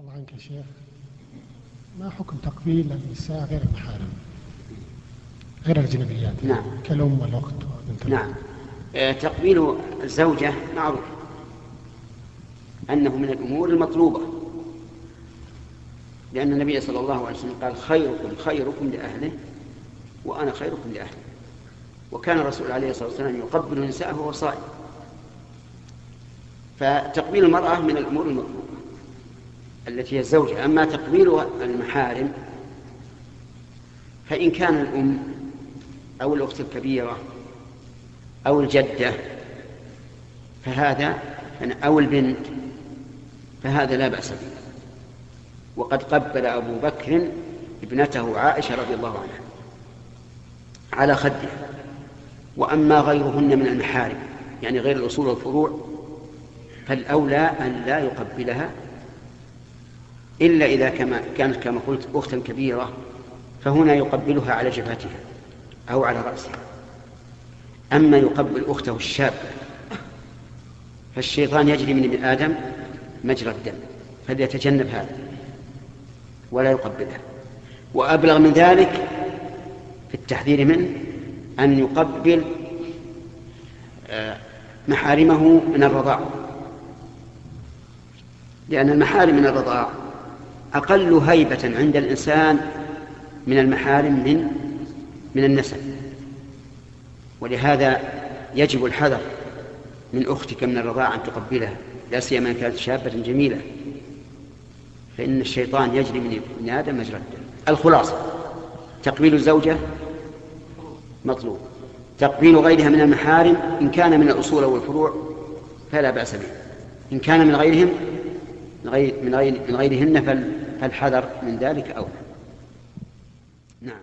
الله عنك يا شيخ. ما حكم تقبيل النساء غير المحارم؟ غير الأجنبيات نعم. كالأم والأخت وبنت نعم. آه، تقبيل الزوجة معروف. أنه من الأمور المطلوبة. لأن النبي صلى الله عليه وسلم قال خيركم خيركم لأهله وأنا خيركم لأهلي. وكان الرسول عليه الصلاة والسلام يقبل نساءه وهو صائم فتقبيل المرأة من الأمور المطلوبة. التي هي الزوجة. أما تقبيل المحارم فإن كان الأم أو الأخت الكبيرة أو الجدة فهذا أو البنت فهذا لا بأس به. وقد قبل أبو بكر ابنته عائشة رضي الله عنها على خدها وأما غيرهن من المحارم يعني غير الأصول والفروع فالأولى أن لا يقبلها إلا إذا كما كانت كما قلت أختا كبيرة فهنا يقبلها على جبهتها أو على رأسها. أما يقبل أخته الشابة فالشيطان يجري من ابن آدم مجرى الدم فليتجنب هذا ولا يقبلها. وأبلغ من ذلك في التحذير منه أن يقبل آه، محارمه من الرضاع. لأن المحارم من الرضاع أقل هيبة عند الإنسان من المحارم من من النسب. ولهذا يجب الحذر من أختك من الرضاعة أن تقبلها لا سيما إن كانت شابة جميلة. فإن الشيطان يجري من ابن آدم مجرى الدم. الخلاصة تقبيل الزوجة مطلوب. تقبيل غيرها من المحارم إن كان من الأصول والفروع فلا بأس به. إن كان من غيرهم من, غير من, غير من غيرهن فالحذر من ذلك أولى نعم.